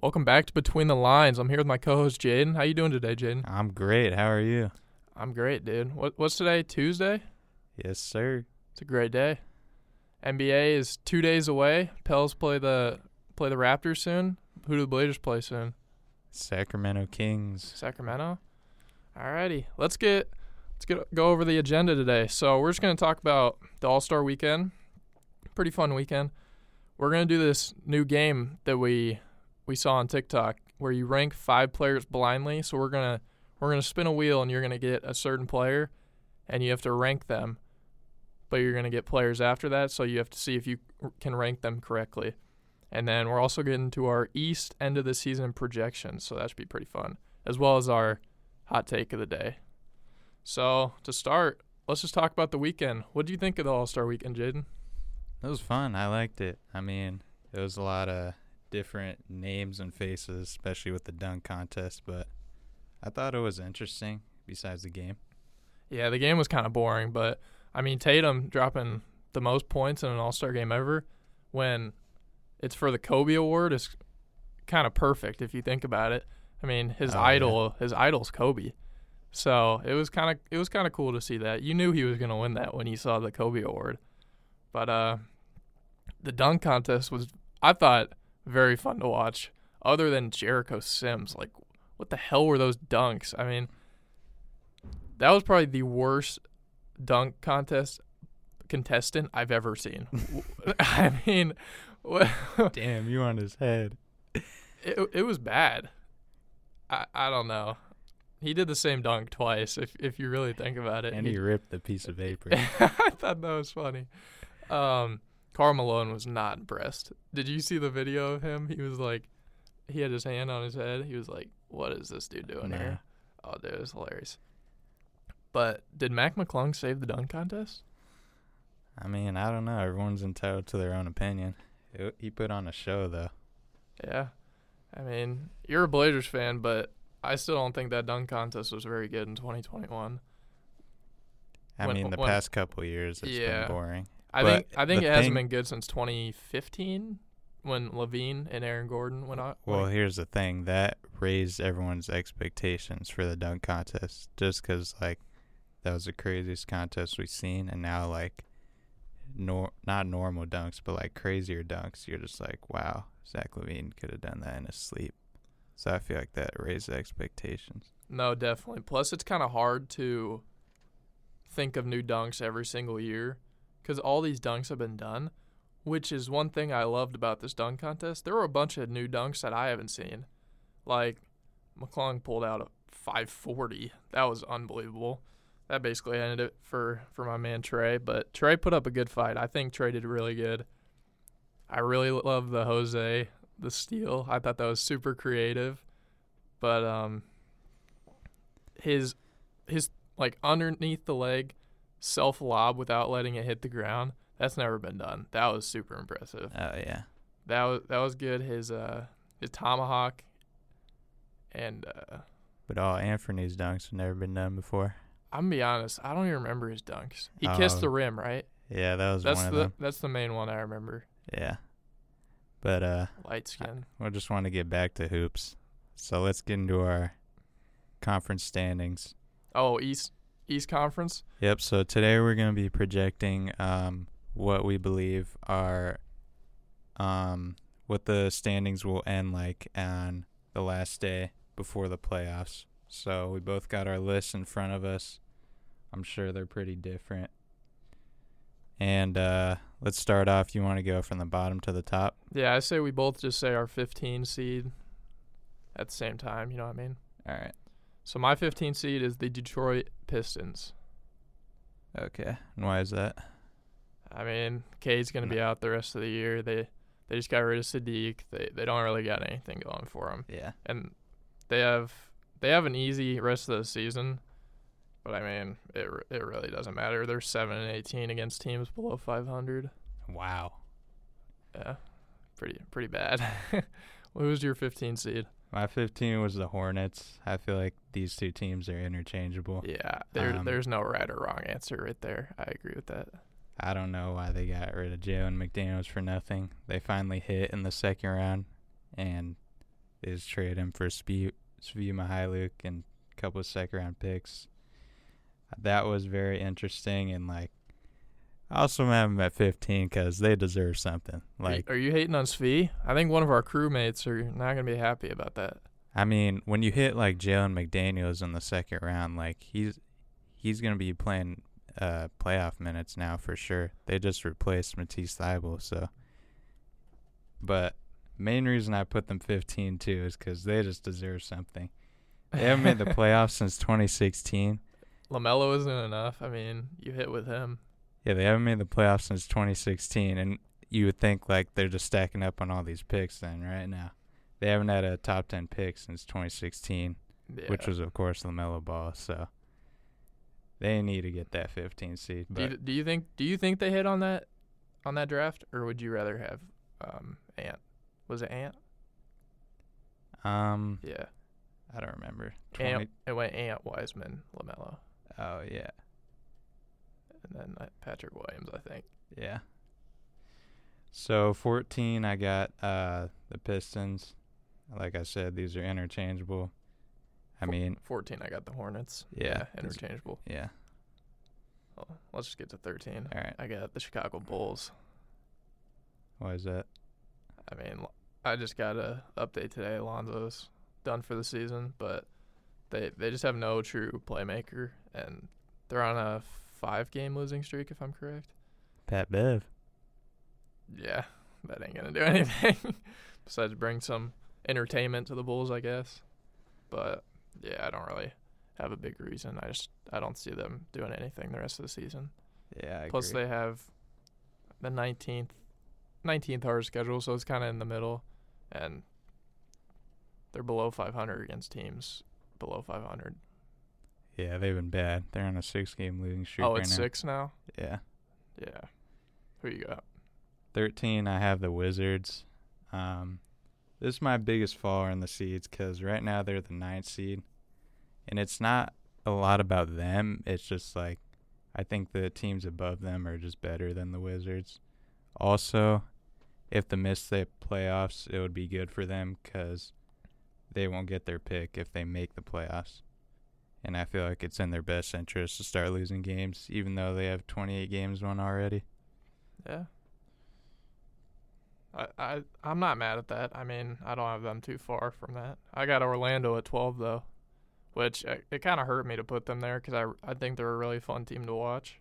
Welcome back to Between the Lines. I'm here with my co-host Jaden. How you doing today, Jaden? I'm great. How are you? I'm great, dude. What, what's today? Tuesday? Yes, sir. It's a great day. NBA is two days away. Pels play the play the Raptors soon. Who do the Blazers play soon? Sacramento Kings. Sacramento. Alrighty, let's get let's get go over the agenda today. So we're just gonna talk about the All Star Weekend. Pretty fun weekend. We're gonna do this new game that we we saw on TikTok where you rank five players blindly. So we're gonna we're gonna spin a wheel and you're gonna get a certain player, and you have to rank them. But you're gonna get players after that, so you have to see if you can rank them correctly. And then we're also getting to our East end of the season projections, so that should be pretty fun, as well as our hot take of the day. So to start, let's just talk about the weekend. What do you think of the All Star Weekend, Jaden? It was fun. I liked it. I mean, it was a lot of different names and faces, especially with the dunk contest. But I thought it was interesting. Besides the game, Yeah, the game was kind of boring, but I mean Tatum dropping the most points in an All Star game ever when it's for the Kobe Award is kind of perfect if you think about it. I mean, his Oh, yeah. idol, his idol's Kobe. So it was kind of it was kind of cool to see that. You knew he was gonna win that when you saw the Kobe Award, but uh, the dunk contest was I thought very fun to watch. Other than Jericho Sims, like what the hell were those dunks? I mean, that was probably the worst dunk contest contestant I've ever seen. I mean, damn, you on his head. it it was bad. I I don't know. He did the same dunk twice. If if you really think about it, And he ripped the piece of paper. I thought that was funny. Um, Karl Malone was not impressed. Did you see the video of him? He was like, he had his hand on his head. He was like, "What is this dude doing Nah. here?" Oh, dude, it was hilarious. But did Mac McClung save the dunk contest? I mean, I don't know. Everyone's entitled to their own opinion. It, he put on a show, though. Yeah. I mean, you're a Blazers fan, but I still don't think that dunk contest was very good in 2021. I When- mean, the when- past couple years, it's Yeah. been boring. I But think I think it hasn't thing- been good since 2015 when LaVine and Aaron Gordon went out. Well, here's the thing that raised everyone's expectations for the dunk contest just because like that was the craziest contest we've seen, and now like nor not normal dunks, but like crazier dunks. You're just like, wow, Zach LaVine could have done that in his sleep. So I feel like that raised expectations. No, definitely. Plus, it's kind of hard to think of new dunks every single year because all these dunks have been done, which is one thing I loved about this dunk contest. There were a bunch of new dunks that I haven't seen. Like, McClung pulled out a 540. That was unbelievable. That basically ended it for, for my man Trey. But Trey put up a good fight. I think Trey did really good. I really love the Jose, the steal. I thought that was super creative. But um, his his like underneath the leg self lob without letting it hit the ground. That's never been done. That was super impressive. Oh yeah, That was that was good. His uh his tomahawk and uh but all Anthony's dunks have never been done before. I'm gonna be honest, I don't even remember his dunks. He kissed Oh. the rim, right? Yeah, that was That's one the them. that's the main one I remember. Yeah, but uh, Light skin. I just want to get back to hoops. So let's get into our conference standings. Oh, East East Conference. Yep. So today we're going to be projecting um, what we believe are um, what the standings will end like on the last day before the playoffs. So we both got our lists in front of us. I'm sure they're pretty different. And uh, let's start off. You want to go from the bottom to the top? Yeah, I say we both just say our 15 seed at the same time. You know what I mean? All right. So my 15 seed is the Detroit Pistons. Okay. And why is that? I mean, Cade's gonna be out the rest of the year. They they just got rid of Saddiq. They they don't really got anything going for them, Yeah. and they have they have an easy rest of the season. But I mean, it it really doesn't matter. They're seven and 18 against teams below 500. Wow. Yeah, pretty pretty bad. Who was your 15 seed? My 15 was the Hornets. I feel like these two teams are interchangeable. Yeah, there Um, there's no right or wrong answer right there. I agree with that. I don't know why they got rid of Jalen McDaniels for nothing. They finally hit in the second round, and they just traded him for Svi Svi Mykhailiuk and a couple of second round picks. That was very interesting, and like, I also have them at 15 because they deserve something. Like, are you hating on Svi? I think one of our crewmates are not gonna be happy about that. I mean, when you hit like Jalen McDaniels in the second round, like he's he's gonna be playing uh, playoff minutes now for sure. They just replaced Matisse Thybulle, so. But main reason I put them 15 too is because they just deserve something. They haven't made the playoffs since 2016. LaMelo isn't enough. I mean, you hit with him. Yeah, they haven't made the playoffs since 2016, and you would think like they're just stacking up on all these picks. Then right now, they haven't had a top 10 pick since 2016, Yeah. which was of course LaMelo Ball. So they need to get that 15 seed. do you, do you think do you think they hit on that on that draft, or would you rather have um, Ant? Was it Ant? um, Yeah. I don't remember. 20, Ant. It went Ant, Wiseman, LaMelo, Oh yeah, and then uh, Patrick Williams. I think. yeah. So 14, I got uh the Pistons. Like I said, these are interchangeable. I Four- mean, 14. I got the Hornets. Yeah, that's- interchangeable. yeah. Well, let's just get to 13. All right. I got the Chicago Bulls. Why is that? I mean, I just got a update today. Alonzo's done for the season, but they they just have no true playmaker, and they're on a five game losing streak, if I'm correct. Pat Bev. Yeah, that ain't gonna do anything besides bring some entertainment to the Bulls, I guess. But yeah, I don't really have a big reason. I just I don't see them doing anything the rest of the season. Yeah. I Plus, agree. they have the 19th, 19th hardest schedule, so it's kind of in the middle, and they're below 500 against teams below 500. Yeah, they've been bad. They're on a six-game losing streak Oh, right it's now. six now. Yeah. Yeah. Who you got? 13, I have the Wizards. Um, this is my biggest fall in the seeds because right now they're the ninth seed, and it's not a lot about them. It's just like I think the teams above them are just better than the Wizards. Also, if the miss the playoffs, it would be good for them because they won't get their pick if they make the playoffs. And I feel like it's in their best interest to start losing games, even though they have 28 games won already. Yeah. I, I I'm not mad at that. I mean, I don't have them too far from that. I got Orlando at 12 though, which uh, it kind of hurt me to put them there because I I think they're a really fun team to watch,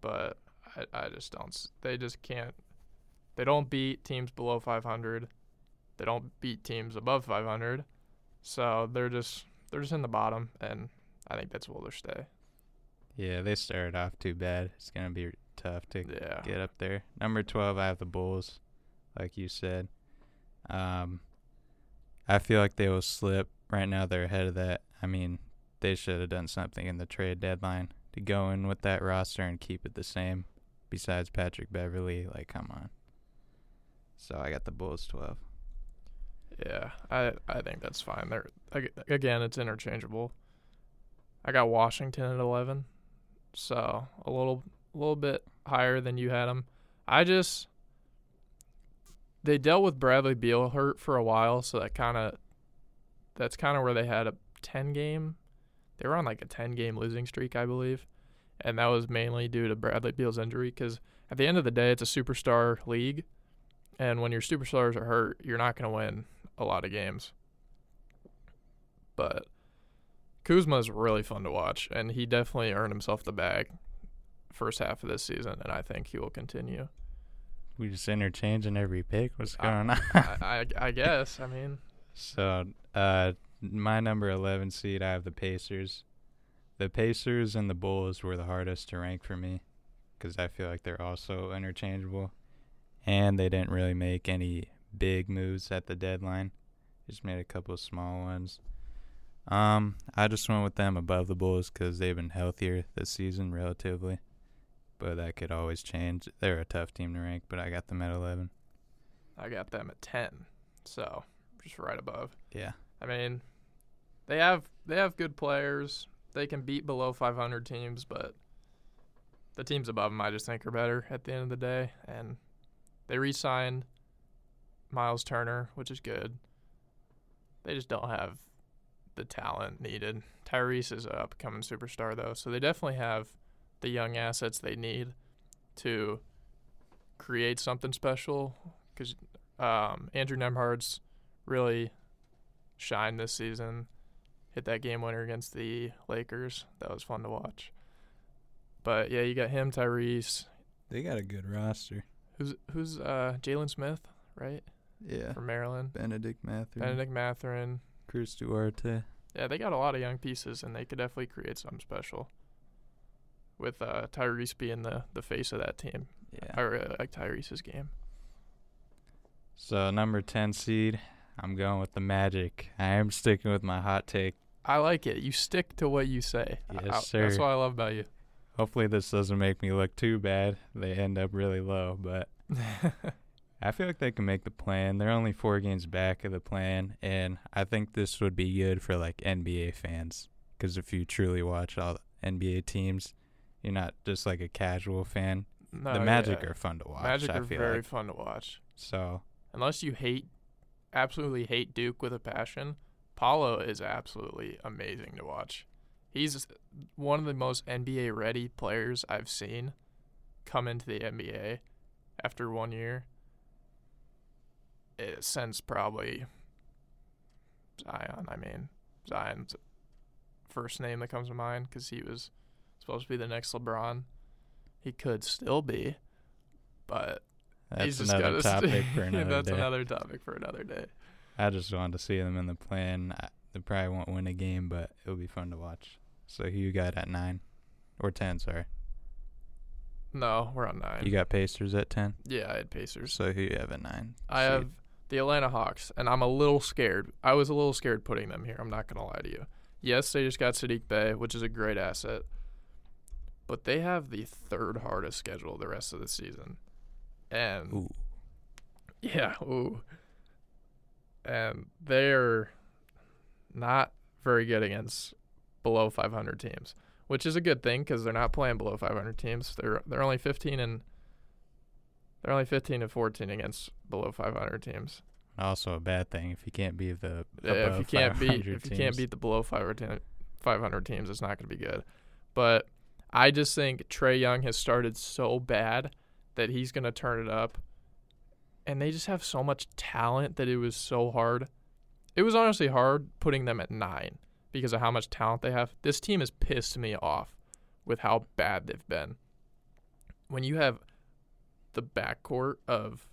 but I I just don't. They just can't. They don't beat teams below 500. They don't beat teams above 500. So they're just they're just in the bottom, and I think that's where they'll stay. Yeah, they started off too bad. It's gonna be tough to Yeah. get up there. Number twelve, I have the Bulls, like you said. Um, I feel like they will slip. Right now, they're ahead of that. I mean, they should have done something in the trade deadline to go in with that roster and keep it the same. Besides Patrick Beverley, like, come on. So I got the Bulls twelve. Yeah, I I think that's fine. They're again, it's interchangeable. I got Washington at eleven, so a little a little bit higher than you had them. I just they dealt with Bradley Beal hurt for a while, so that kind of that's kind of where they had a ten game. They were on like a ten game losing streak, I believe, and that was mainly due to Bradley Beal's injury. Because at the end of the day, it's a superstar league, and when your superstars are hurt, you're not going to win a lot of games. But Kuzma is really fun to watch, and he definitely earned himself the bag first half of this season, and I think he will continue. We just interchanging every pick. What's I- going on? I, I, I guess. I mean, So, uh, my number 11 seed, I have the Pacers. The Pacers and the Bulls were the hardest to rank for me because I feel like they're also interchangeable. And they didn't really make any big moves at the deadline, just made a couple of small ones. Um, I just went with them above the Bulls because they've been healthier this season relatively. But that could always change. They're a tough team to rank, but I got them at 11. I got them at ten, so just right above. Yeah. I mean, they have they have good players. They can beat below 500 teams, but the teams above them, I just think, are better at the end of the day. And they re signed Miles Turner, which is good. They just don't have the talent needed. Tyrese is a upcoming superstar, though, so they definitely have the young assets they need to create something special. Because um, Andrew Nembhard's really shined this season. Hit that game winner against the Lakers. That was fun to watch. But yeah, you got him, Tyrese. They got a good roster. Who's who's uh, Jalen Smith, right? Yeah. From Maryland. Benedict Mathurin. Benedict Mathurin. Chris Duarte. Yeah, they got a lot of young pieces, and they could definitely create something special. With uh, Tyrese being the the face of that team, Yeah. I really like Tyrese's game. So number ten seed, I'm going with the Magic. I am sticking with my hot take. I like it. You stick to what you say. Yes, I- sir. That's what I love about you. Hopefully this doesn't make me look too bad. They end up really low, but I feel like they can make the plan. They're only four games back of the plan, and I think this would be good for like NBA fans. Because if you truly watch all the NBA teams, you're not just like a casual fan. no, the Magic yeah. are fun to watch. Magic I are very like. fun to watch. So Unless you hate, absolutely hate Duke with a passion, Paolo is absolutely amazing to watch. He's one of the most NBA ready players I've seen come into the NBA after one year. It, since probably Zion. I mean, Zion's first name that comes to mind because he was supposed to be the next LeBron. He could still be, but he's that's just another topic stay- for another That's day. another topic for another day. I just wanted to see them in the plan. I- They probably won't win a game, but it'll be fun to watch. So who you got at nine or ten? Sorry, No, we're on nine. you got Pacers at ten. yeah, I had Pacers. So who you have at nine? I seed? have the Atlanta Hawks, and I'm a little scared. I was a little scared putting them here. I'm not gonna lie to you. Yes, they just got Saddiq Bey, which is a great asset, but they have the third hardest schedule the rest of the season, and Ooh. yeah, ooh, and they're not very good against below 500 teams, which is a good thing because they're not playing below 500 teams. They're they're only 15 and they're only 15 and 14 against below 500 teams. Also a bad thing if you can't beat the Yeah, if you can't beat 500 if you can't beat the below 500 team- 500 teams, it's not going to be good. But I just think Trae Young has started so bad that he's going to turn it up. And they just have so much talent that it was so hard. It was honestly hard putting them at 9 because of how much talent they have. This team has pissed me off with how bad they've been. When you have the backcourt of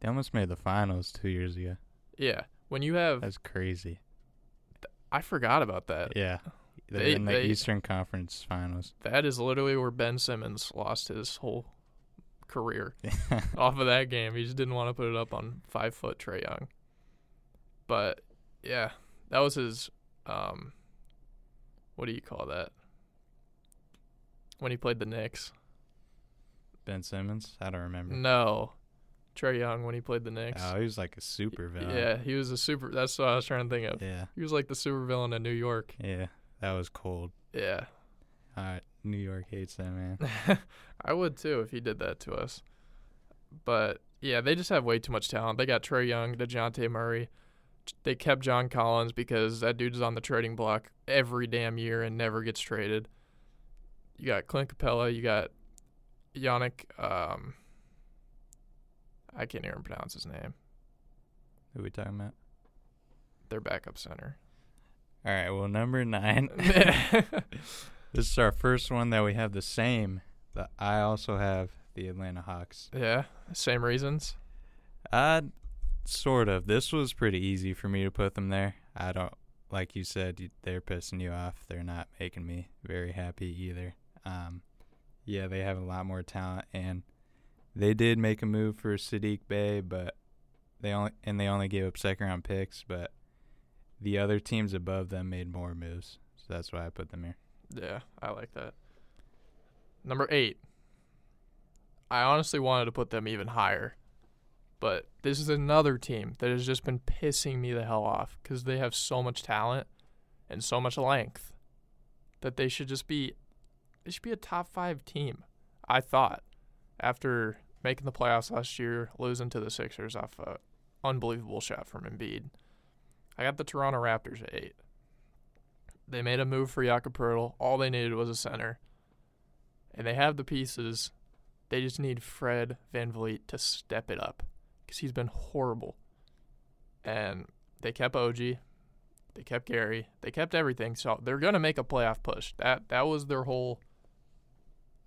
They almost made the finals two years ago. yeah, when you have That's crazy. I forgot about that. Yeah, they're They- in the they- Eastern Conference Finals. That is literally where Ben Simmons lost his whole career off of that game. He just didn't want to put it up on five foot Trae Young. But yeah, that was his. Um, what do you call that? When he played the Knicks? Ben Simmons. I don't remember. No, Trae Young when he played the Knicks. Oh, he was like a super villain. yeah, he was a super. That's what I was trying to think of. Yeah. He was like the super villain in New York. Yeah. That was cold. Yeah, All right. New York hates that man. I would too if he did that to us. But yeah, they just have way too much talent. They got Trae Young, Dejounte Murray. They kept John Collins because that dude is on the trading block every damn year and never gets traded. You got Clint Capela. You got Yannick. Um, I can't even pronounce his name. Who we talking about? Their backup center. All right. Well, number nine. this is our first one that we have the same. But I also have the Atlanta Hawks. yeah, same reasons. Uh, sort of. This was pretty easy for me to put them there. I don't, like you said, they're pissing you off. They're not making me very happy either. Um, yeah, they have a lot more talent, and they did make a move for Saddiq Bey, but they only and they only gave up second round picks, but the other teams above them made more moves. So that's why I put them here. Yeah, I like that. Number eight. I honestly wanted to put them even higher, but this is another team that has just been pissing me the hell off because they have so much talent and so much length that they should just be they should be a top five team. I thought after making the playoffs last year, losing to the Sixers off a unbelievable shot from Embiid. I got the Toronto Raptors at eight. They made a move for Jakob Poeltl. All they needed was a center, and they have the pieces. They just need Fred VanVleet to step it up because he's been horrible. And they kept OG, they kept Gary, they kept everything. So they're gonna make a playoff push. That that was their whole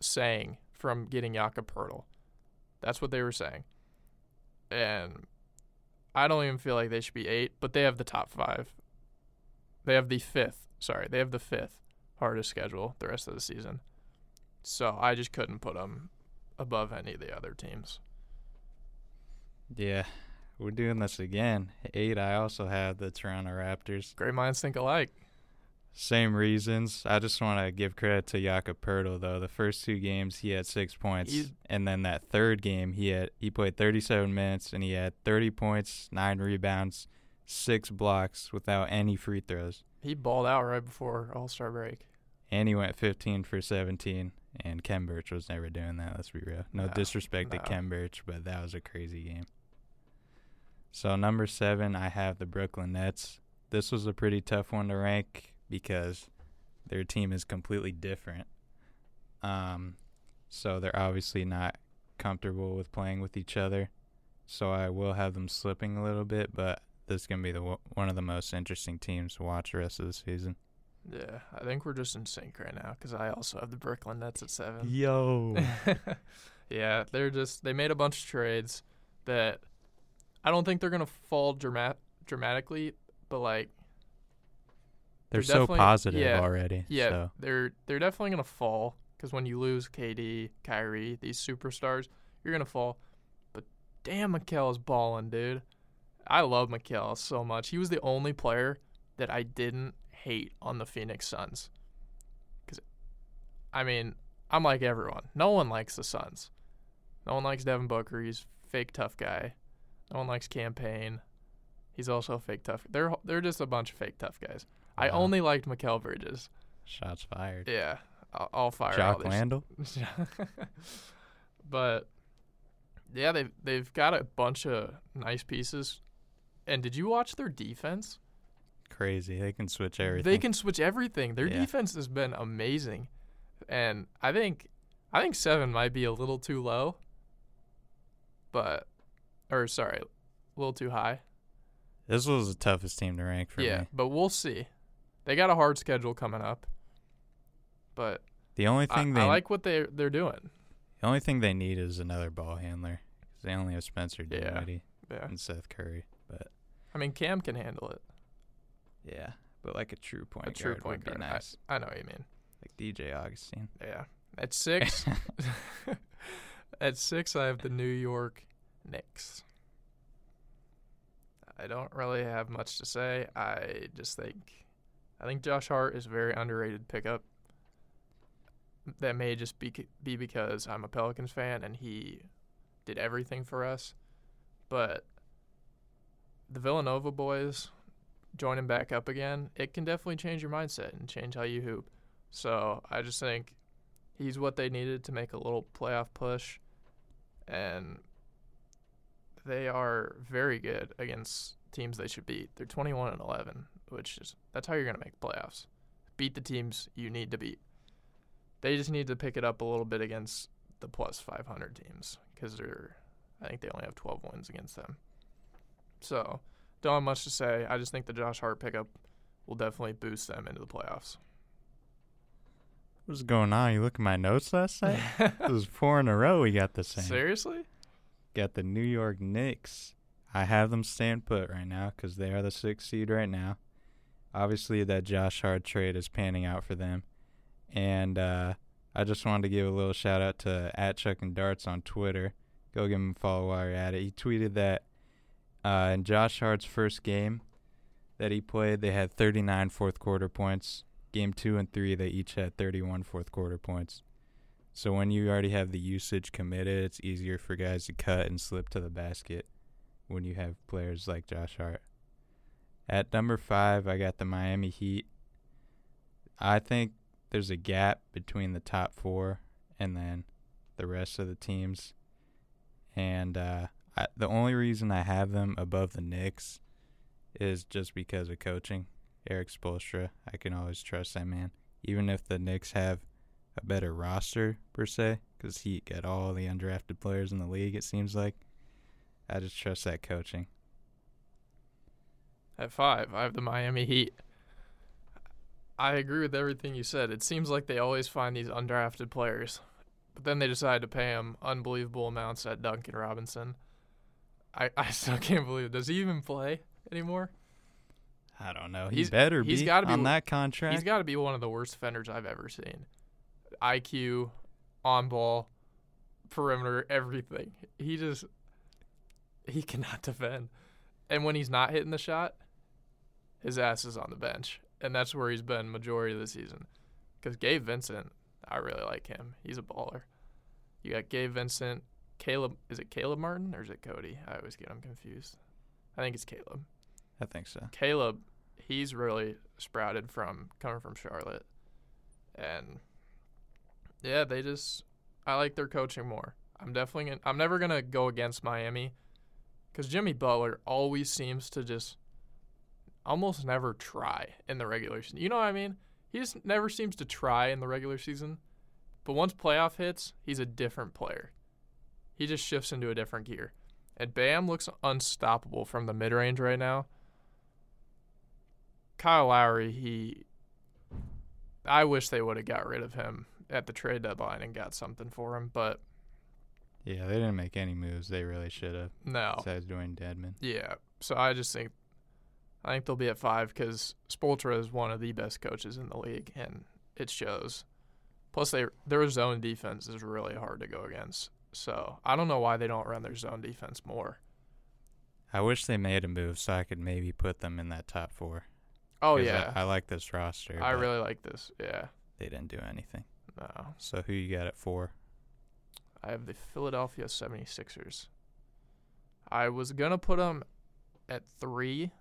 saying from getting Jakob Poeltl. That's what they were saying. And I don't even feel like they should be eight, but they have the top five. They have the fifth. Sorry, they have the fifth hardest schedule the rest of the season. So I just couldn't put them above any of the other teams. Yeah, we're doing this again. Eight. I also have the Toronto Raptors. Great minds think alike. Same reasons. I just want to give credit to Jakob Poeltl though. The first two games he had six points, He's- and then that third game he had he played 37 minutes and he had 30 points, nine rebounds, six blocks without any free throws, He balled out right before All Star break. and he went 15 for 17. And Khem Birch was never doing that. Let's be real. No, No, disrespect no. to Khem Birch, but that was a crazy game. So number seven, I have the Brooklyn Nets. This was a pretty tough one to rank because their team is completely different. Um, so they're obviously not comfortable with playing with each other. So I will have them slipping a little bit, but this is gonna be the w- one of the most interesting teams to watch the rest of the season. Yeah, I think we're just in sync right now because I also have the Brooklyn Nets at seven. Yo, yeah, they're just they made a bunch of trades that I don't think they're gonna fall dramat- dramatically, but like they're They're so positive yeah, already. yeah, so. they're they're definitely gonna fall because when you lose KD, Kyrie, these superstars, you're gonna fall. But damn, Mikal is balling, dude. I love Mikal so much. He was the only player that I didn't hate on the Phoenix Suns. Cause, I mean, I'm like everyone. No one likes the Suns. No one likes Devin Booker. He's fake tough guy. No one likes Cam Payne. He's also a fake tough. They're they're just a bunch of fake tough guys. I Wow. only liked Mikal Bridges. shots fired. Yeah, I'll, I'll fire all Jock these. Landale. but yeah, they've they've got a bunch of nice pieces. And did you watch their defense? Crazy. They can switch everything. They can switch everything. Their Yeah. defense has been amazing, and I think I think seven might be a little too low. But, or sorry, a little too high. This was the toughest team to rank for yeah, me. but we'll see. They got a hard schedule coming up, but The only I, thing they I like what they they're doing. the only thing they need is another ball handler they only have Spencer Yeah. Dinwiddie Yeah, and Seth Curry. But I mean Cam can handle it. yeah, but like a true point A true point guard. I- nice, I know what you mean. like DJ Augustin. Yeah. At six, at six, I have the New York Knicks. I don't really have much to say. I just think, I think Josh Hart is a very underrated pickup. That may just be be because I'm a Pelicans fan and he did everything for us, but the Villanova boys joining back up again, it can definitely change your mindset and change how you hoop. So I just think he's what they needed to make a little playoff push, and they are very good against teams they should beat. They're 21 and 11, which is that's how you're gonna make playoffs. Beat the teams you need to beat. They just need to pick it up a little bit against the plus 500 teams because they're, I think they only have 12 wins against them. So don't have much to say. I just think the Josh Hart pickup will definitely boost them into the playoffs. What's going on? You look at my notes last night. it was four in a row. We got the same. Seriously? Got the New York Knicks. I have them staying put right now because they are the sixth seed right now. Obviously, that Josh Hart trade is panning out for them. And uh, I just wanted to give a little shout out to at Chuck and Darts on Twitter. Go give him a follow while you're at it. He tweeted that uh, in Josh Hart's first game that he played, they had 39 fourth quarter points. Game two and three, they each had 31 fourth quarter points. So when you already have the usage committed, it's easier for guys to cut and slip to the basket when you have players like Josh Hart. At number five, I got the Miami Heat. I think there's a gap between the top four and then the rest of the teams. And uh, I, the only reason I have them above the Knicks is just because of coaching. Erik Spoelstra, I can always trust that man, even if the Knicks have a better roster per se, because he got all the undrafted players in the league. It seems like I just trust that coaching. At five, I have the Miami Heat. I agree with everything you said. It seems like they always find these undrafted players, but then they decide to pay him unbelievable amounts at Duncan Robinson. I, I still can't believe it. Does he even play anymore? I don't know. He He's- better he's be gotta be on that contract. He's got to be one of the worst defenders I've ever seen. IQ, on ball, perimeter, everything. He just he cannot defend. And when he's not hitting the shot, his ass is on the bench, and that's where he's been majority of the season. Because Gabe Vincent, I really like him. He's a baller. You got Gabe Vincent, Caleb. Is it Caleb Martin or is it Cody? I always get him confused. I think it's Caleb. I think so. Caleb, he's really sprouted from coming from Charlotte, and yeah, they just I like their coaching more. I'm definitely gonna, I'm never gonna go against Miami, because Jimmy Butler always seems to just almost never try in the regular season. You know what I mean? He just never seems to try in the regular season, but once playoff hits, he's a different player. He just shifts into a different gear. And Bam looks unstoppable from the mid range right now. Kyle Lowry, he I wish they would have got rid of him at the trade deadline and got something for him, but Yeah, they didn't make any moves. They really should have. no. Besides Dewayne Dedmon. Yeah. So I just think I think they'll be at 5 cuz Spoelstra is one of the best coaches in the league and it shows. Plus they their zone defense is really hard to go against. So, I don't know why they don't run their zone defense more. I wish they made a move so I could maybe put them in that top four. Oh yeah. I, I like this roster. I really like this. Yeah. They didn't do anything. No. So who you got at four? I have the Philadelphia 76ers. I was going to put them at 3,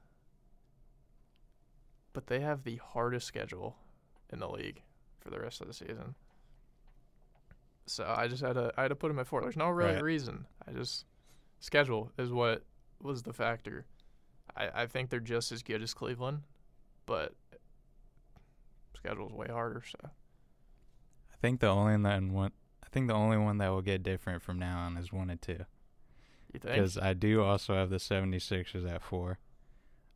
but they have the hardest schedule in the league for the rest of the season. So I just had to I had to put them at 4. There's no really Right. reason. I just schedule is what was the factor. I I think they're just as good as Cleveland, but schedule's way harder, so I think the only one, one I think the only one that will get different from now on is one and two. you think Because I do also have the 76ers at four.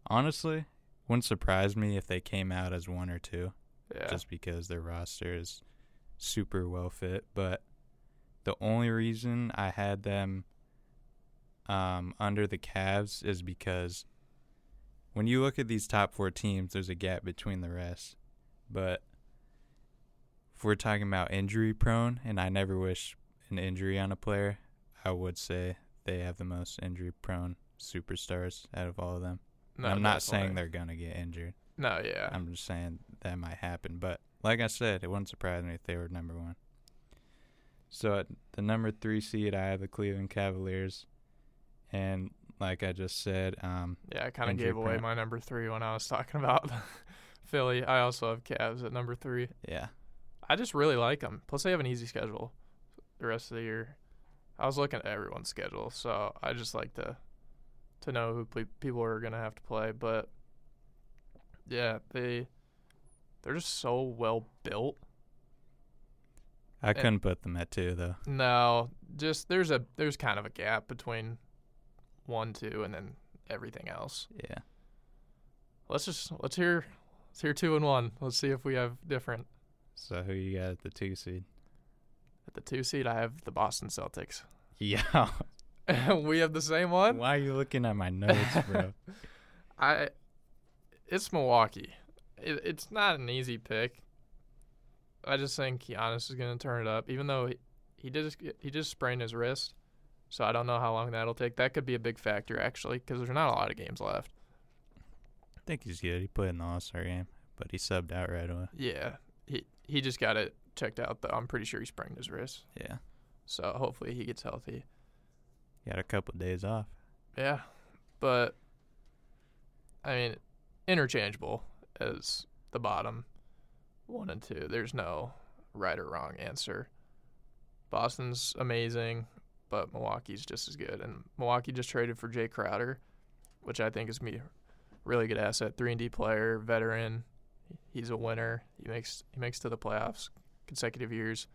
Honestly, wouldn't surprise me if they came out as one or two. yeah. just because their roster is super well fit. But the only reason I had them um, under the Cavs is because when you look at these top four teams, there's a gap between the rest. But if we're talking about injury prone, and I never wish an injury on a player, I would say they have the most injury prone superstars out of all of them. No, I'm not saying they're gonna get injured. No, yeah. I'm just saying that might happen. But like I said, it wouldn't surprise me if they were number one. So at the number three seed, I have the Cleveland Cavaliers, and like I just said, um, Yeah, I kind of gave away my number three when I was talking about Philly. I also have Cavs at number three. yeah, I just really like them. Plus, they have an easy schedule the rest of the year. I was looking at everyone's schedule, so I just like to to know who ple- people are gonna have to play. But yeah, they they're just so well built. I couldn't put them at two though. No, just there's a there's kind of a gap between one, two, and then everything else. Yeah, Let's just let's hear let's hear two and one. Let's see if we have different. so who you got at the two seed? At the two seed, I have the Boston Celtics. Yeah, we have the same one. why are you looking at my notes, bro? I it's Milwaukee. It, it's not an easy pick. I just think Giannis is going to turn it up, even though he, he did he just sprained his wrist, so I don't know how long that'll take. That could be a big factor actually, because there's not a lot of games left. I think he's good. He played in the All Star game, but he subbed out right away. Yeah, he he just got it checked out though. I'm pretty sure he sprained his wrist, Yeah, so hopefully he gets healthy. Got a couple days off. Yeah, but I mean, interchangeable as the bottom. one and two. There's no right or wrong answer. Boston's amazing, but Milwaukee's just as good. And Milwaukee just traded for Jae Crowder, which I think is me really good asset. Three and D player, veteran. He's a winner. He makes he makes to the playoffs consecutive years.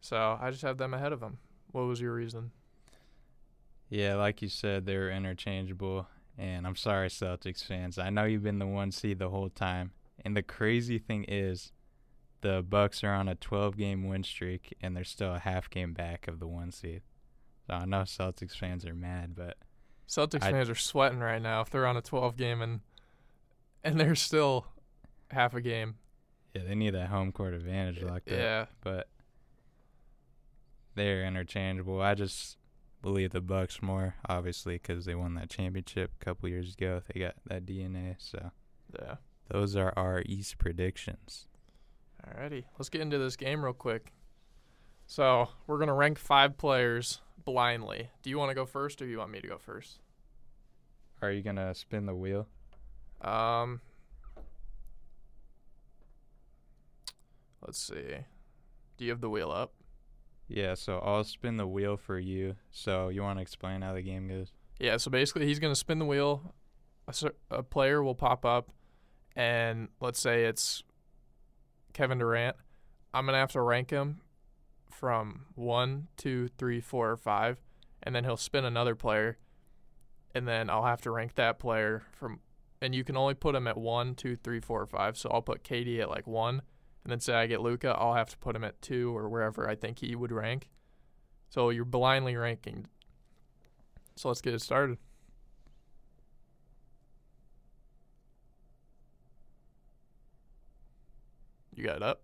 So I just have them ahead of him. What was your reason? Yeah, like you said, they're interchangeable. And I'm sorry, Celtics fans. I know you've been the one seed the whole time. And the crazy thing is, the Bucks are on a 12 game win streak, and they're still a half game back of the one seed. So I know Celtics fans are mad, but Celtics I- fans are sweating right now if they're on a 12 game and and they're still half a game. yeah, they need that home court advantage like that. yeah, But they're interchangeable. I just believe the Bucks more, obviously, because they won that championship a couple years ago. They got that DNA. So yeah. those are our East predictions. Alrighty, let's get into this game real quick. So we're gonna rank five players blindly. Do you want to go first, or you want me to go first? Are you gonna spin the wheel? Um, let's see. Do you have the wheel up? Yeah, so I'll spin the wheel for you. So you want to explain how the game goes? Yeah. So basically, he's gonna spin the wheel. A, a player will pop up, and let's say it's Kevin Durant. I'm gonna have to rank him from one, two, three, four, or five, and then he'll spin another player, and then I'll have to rank that player from. And you can only put him at one, two, three, four, or five. So I'll put KD at like one, and then say I get Luka, I'll have to put him at two or wherever I think he would rank. So you're blindly ranking. So let's get it started. You got it up?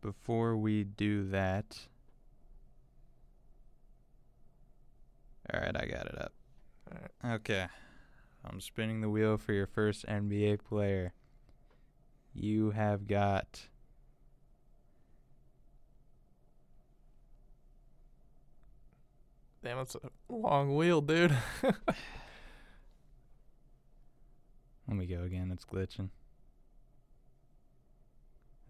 Before we do that, all right, I got it up. Okay, I'm spinning the wheel for your first NBA player. You have got Damn, it's a long wheel, dude. Let me go again. It's glitching.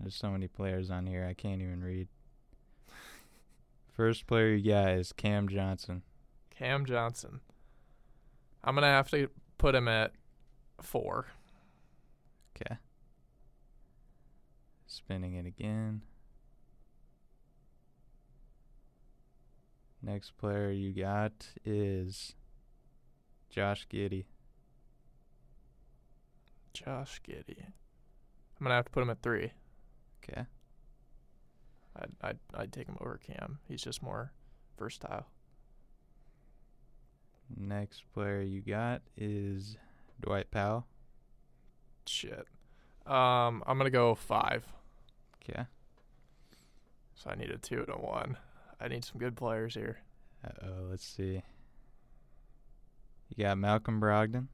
There's so many players on here I can't even read. First player you got is Cam Johnson. Cam Johnson. I'm gonna have to put him at four. Okay. Spinning it again. Next player you got is Josh Giddey. Josh Giddey. I'm gonna have to put him at three. Okay. I'd I'd, I'd take him over Cam. He's just more versatile. Next player you got is Dwight Powell. Shit. Um, I'm gonna go five. Okay. So I need a two and a one. I need some good players here. Uh oh, let's see. You got Malcolm Brogdon.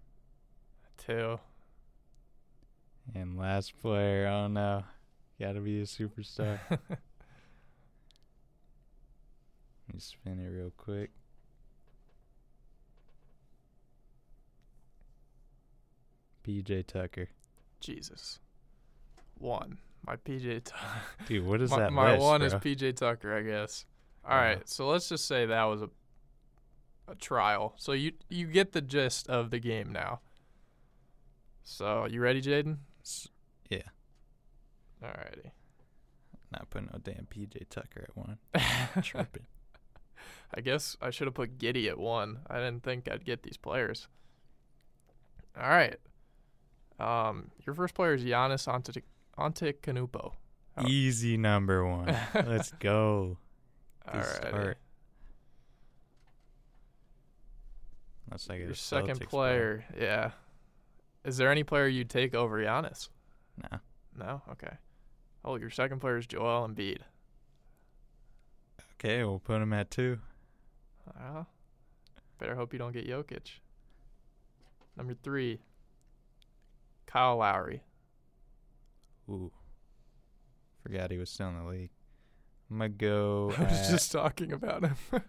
Two. And last player, oh no. Gotta be a superstar. Let me spin it real quick. PJ Tucker. Jesus. One. My PJ Tucker. Dude, what is my that my list, one is? PJ Tucker, I guess. All Wow. right, so let's just say that was a a trial. So you you get the gist of the game now. So you ready, Jaden? Yeah. Alrighty. Not putting no damn PJ Tucker at one. Tripping. I guess I should have put Giddey at one. I didn't think I'd get these players. All right. Um, your first player is Giannis Ante- Antetokounmpo. Oh. Easy number one. Let's go. Start. Unless I get Your second Celtics player, yeah. Is there any player you'd take over Giannis? No. No. Okay. Oh, your second player is Joel Embiid. Okay, we'll put him at two. Well, better hope you don't get Jokic. Number three, Kyle Lowry. Ooh. Forgot he was still in the league. I'm gonna go. I was just talking about him.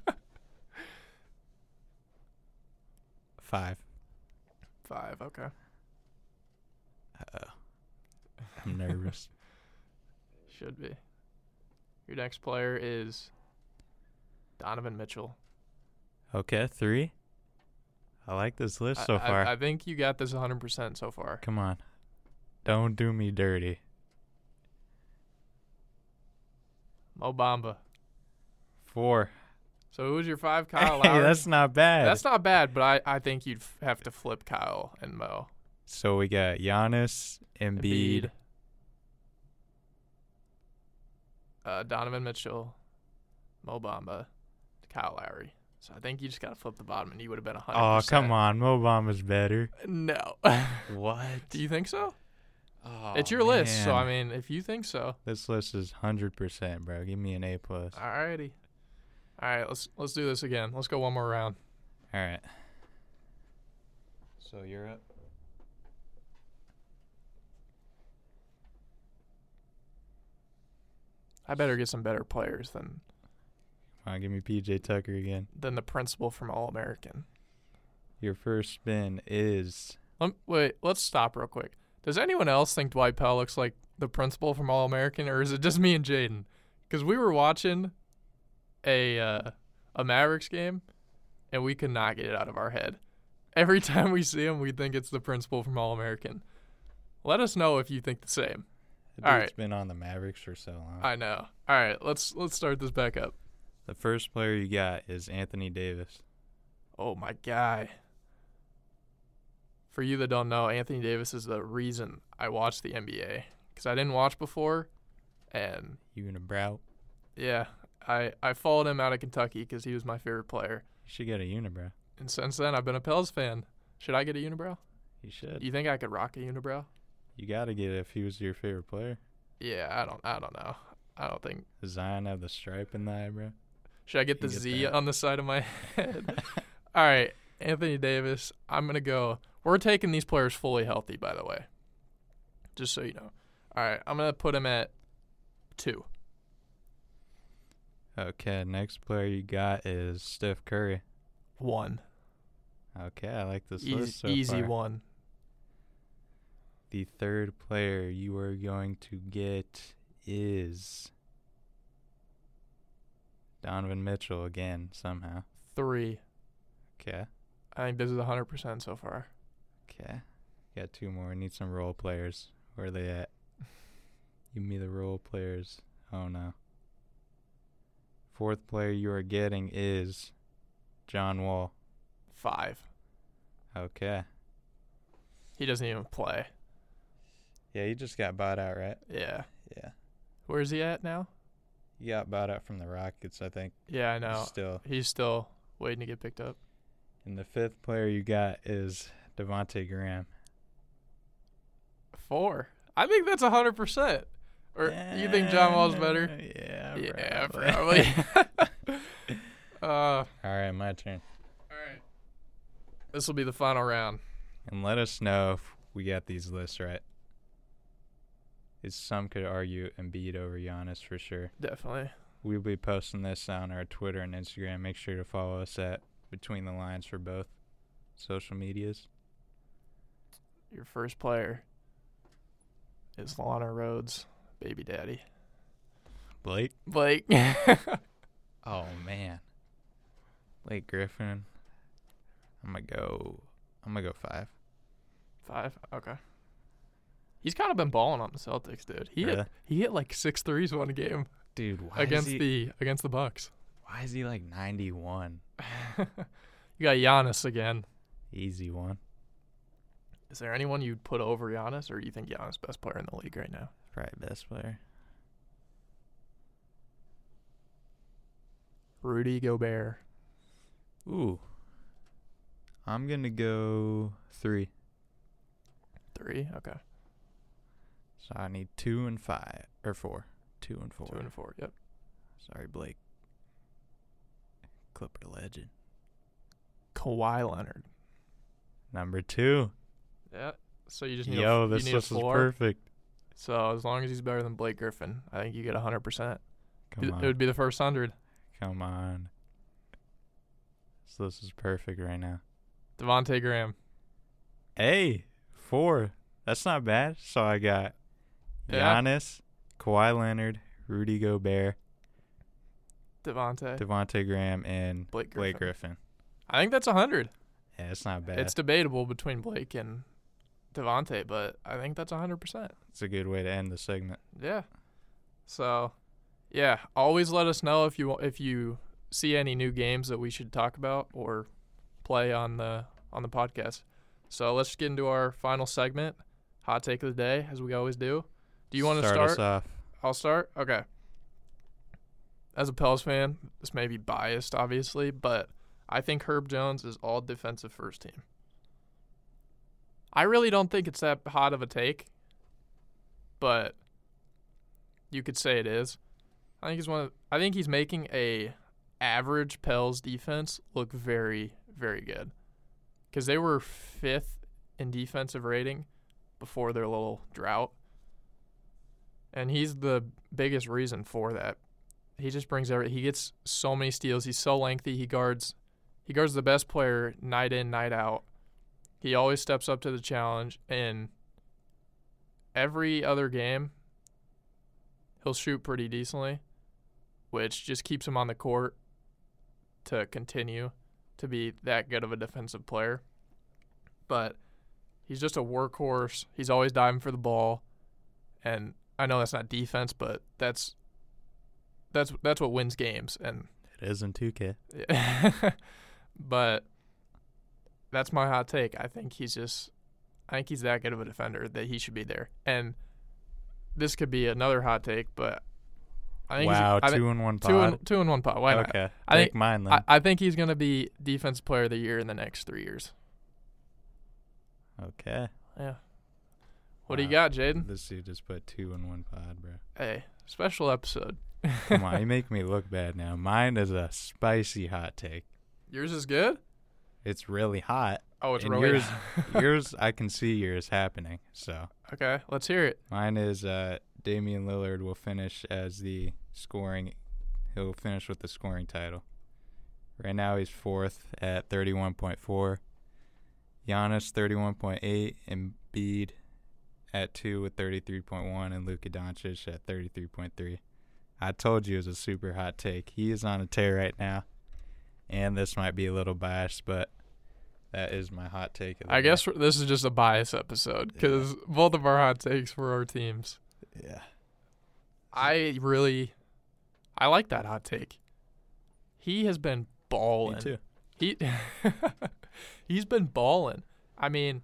five. Five. Okay. Uh-oh. I'm nervous. Should be. Your next player is Donovan Mitchell. Okay, three. I like this list so I, far. I think you got this 100% so far. Come on. Don't do me dirty. Mo Bamba. Four. So who's your five? Kyle Hey, that's not bad. That's not bad, but I, I think you'd f- have to flip Kyle and Mo. so we got Giannis, Embiid. uh, Donovan Mitchell, Mo Bamba, Kyle Lowry. So I think you just got to flip the bottom, and you would have been a 100%. Oh, come on. Mo Bamba's better. No. What? Do you think so? Oh, it's your list, so I mean, if you think so, This list is 100%, bro. Give me an A+. plus. alrighty. All right, let's let's do this again. Let's go one more round. All right. So you're up. I better get some better players than Come on, give me PJ Tucker again. than the principal from All American. Your first spin is Um, wait, let's stop real quick. Does anyone else think Dwight Powell looks like the principal from All American, or is it just me and Jaden? Because we were watching a uh, a Mavericks game, and we could not get it out of our head. Every time we see him, we think it's the principal from All American. Let us know if you think the same. All right. been on the Mavericks for so long. I know. All right, let's let's start this back up. the first player you got is Anthony Davis. Oh my guy. For you that don't know, Anthony Davis is the reason I watched the NBA because I didn't watch before, and Unibrow. Yeah, I I followed him out of Kentucky because he was my favorite player, You should get a unibrow. and since then I've been a Pels fan. Should I get a unibrow? You should. You think I could rock a unibrow? You got to get it if he was your favorite player. Yeah, I don't I don't know. I don't think. Does Zion have the stripe in the eyebrow? Should I get the get Z that. on the side of my head? All right, Anthony Davis. I'm gonna go. We're taking these players fully healthy, by the way. Just so you know. All right, I'm gonna put him at two. Okay, next player you got is Steph Curry. One. Okay, I like this Easy, list so easy far. one. The third player you are going to get is Donovan Mitchell again somehow. Three. Okay, I think this is 100% so far. Okay. Got two more. Need some role players. Where are they at? Give me the role players. Oh no. Fourth player you are getting is John Wall. Five. Okay. He doesn't even play. Yeah, he just got bought out, right? Yeah. Yeah. Where's he at now? He got bought out from the Rockets, I think. Yeah, I know. Still. He's still waiting to get picked up. And the fifth player you got is Devonte Graham. Four. I think that's 100%. Or you think John Wall's better? Yeah, Yeah, probably. probably. uh, All right, my turn. all right. This will be the final round. And let us know if we got these lists right. It's some could argue Embiid over Giannis for sure. Definitely. We'll be posting this on our Twitter and Instagram. Make sure to follow us at Between the Lines for both social medias. Your first player is Lana Rhoades, baby daddy. Blake. Blake. Oh man. Blake Griffin. I'm gonna go. I'm gonna go five. Five. Okay. He's kind of been balling on the Celtics, dude. He Really? hit, he hit like six threes one game Dude, why against is he, the against the Bucks. Why is he like 91? you got Giannis again. Easy one. Is there anyone you'd put over Giannis, or do you think Giannis best player in the league right now? Probably best player. Rudy Gobert. Ooh. I'm gonna go three. Three. Okay. So I need two and five or four. Two and four. Two and four. Yep. Sorry, Blake. Clipper legend. Kawhi Leonard. Number two. Yeah. So you just need Yo, a, this you need list is perfect. So as long as he's better than Blake Griffin, I think you get hundred percent. Come on. It would be the first hundred. Come on. So this is perfect right now. Devonte Graham. Hey, four. That's not bad. So I got Yeah. Giannis, Kawhi Leonard, Rudy Gobert, Devontae, Devonte Graham, and Blake Griffin. Blake Griffin. I think that's 100. Yeah, it's not bad. It's debatable between Blake and Devonte, but I think that's 100%. It's a good way to end the segment. Yeah. So, yeah, always let us know if you if you see any new games that we should talk about or play on the on the podcast. So let's get into our final segment, hot take of the day, as we always do. Do you want to start? start? I'll start. Okay. As a Pels fan, this may be biased, obviously, but I think Herb Jones is all defensive first team. I really don't think it's that hot of a take, but you could say it is. I think he's one of. I think he's making a average Pels defense look very, very good, because they were fifth in defensive rating before their little drought and he's the biggest reason for that. He just brings every. He gets so many steals. He's so lengthy. He guards. He guards the best player night in, night out. He always steps up to the challenge, and every other game, he'll shoot pretty decently, which just keeps him on the court to continue to be that good of a defensive player. But he's just a workhorse. He's always diving for the ball, and I know that's not defense, but that's that's that's what wins games. And It is in 2K. but that's my hot take. I think he's just I think he's that good of a defender that he should be there. And this could be another hot take, but I think Wow, he's, I two in one two in, two in one pot. Why not? okay, I take think- mine then. I, I think he's gonna be defense player of the year in the next three years. okay. Yeah. What do you Wow. got, Jaden? This dude just put two in one pod, bro. Hey, special episode. Come on, you make me look bad now. Mine is a spicy hot take. Yours is good. It's really hot. Oh, it's And really yours- yours, I can see yours happening. So okay. Let's hear it. mine is uh, Damian Lillard will finish as the scoring. He'll finish with the scoring title. Right now he's fourth at 31.4. Giannis 31.8, Embiid at two with 33.1, and Luka Doncic at 33.3. I told you it was a super hot take. He is on a tear right now, and this might be a little biased, but that is my hot take. Of the I guess we're- this is just a bias episode because both of our hot takes for our teams. Yeah. I really, I like that hot take. He has been balling. Me too. He, he's been balling. I mean,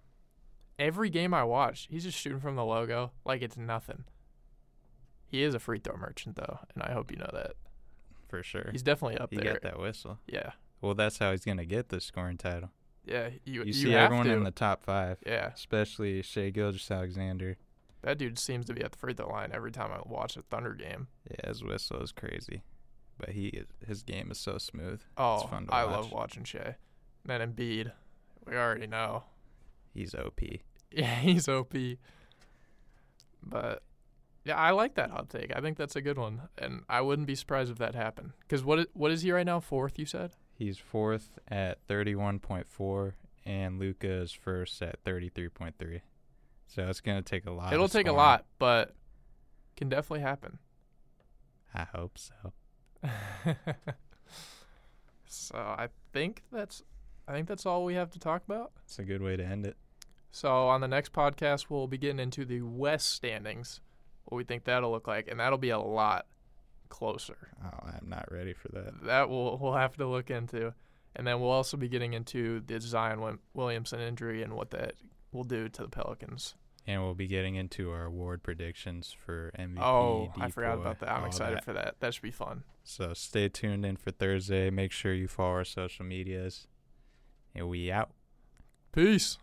every game I watch, he's just shooting from the logo like it's nothing. He is a free throw merchant though, and I hope you know that. For sure. He's definitely up he there. got that whistle. Yeah, Well, that's how he's gonna get the scoring title. yeah. You You, you, see everyone to. in the top five, yeah, especially Shai Gilgeous-Alexander. that dude seems to be at the free throw line every time I watch a Thunder game. Yeah, his whistle is crazy, but he is, his game is so smooth. Oh, fun to I watch. love watching Shea. Then Embiid, we already know. He's OP. Yeah, he's OP. But yeah, I like that hot take. I think that's a good one, and I wouldn't be surprised if that happened. Because what what is he right now? Fourth, you said. He's fourth at thirty-one point four, and Luka is first at thirty-three point three. So it's gonna take a lot. It'll take a lot, but can definitely happen. I hope so. so I think that's I think that's all we have to talk about. It's a good way to end it. So on the next podcast, we'll be getting into the West standings, what we think that'll look like, and that'll be a lot closer. Oh, I'm not ready for that. That we'll we'll have to look into, and then we'll also be getting into the Zion Williamson injury and what that will do to the Pelicans. And we'll be getting into our award predictions for MVP. oh, I forgot about that. I'm excited that. for that. That should be fun. So stay tuned in for Thursday. Make sure you follow our social medias. And we out. Peace.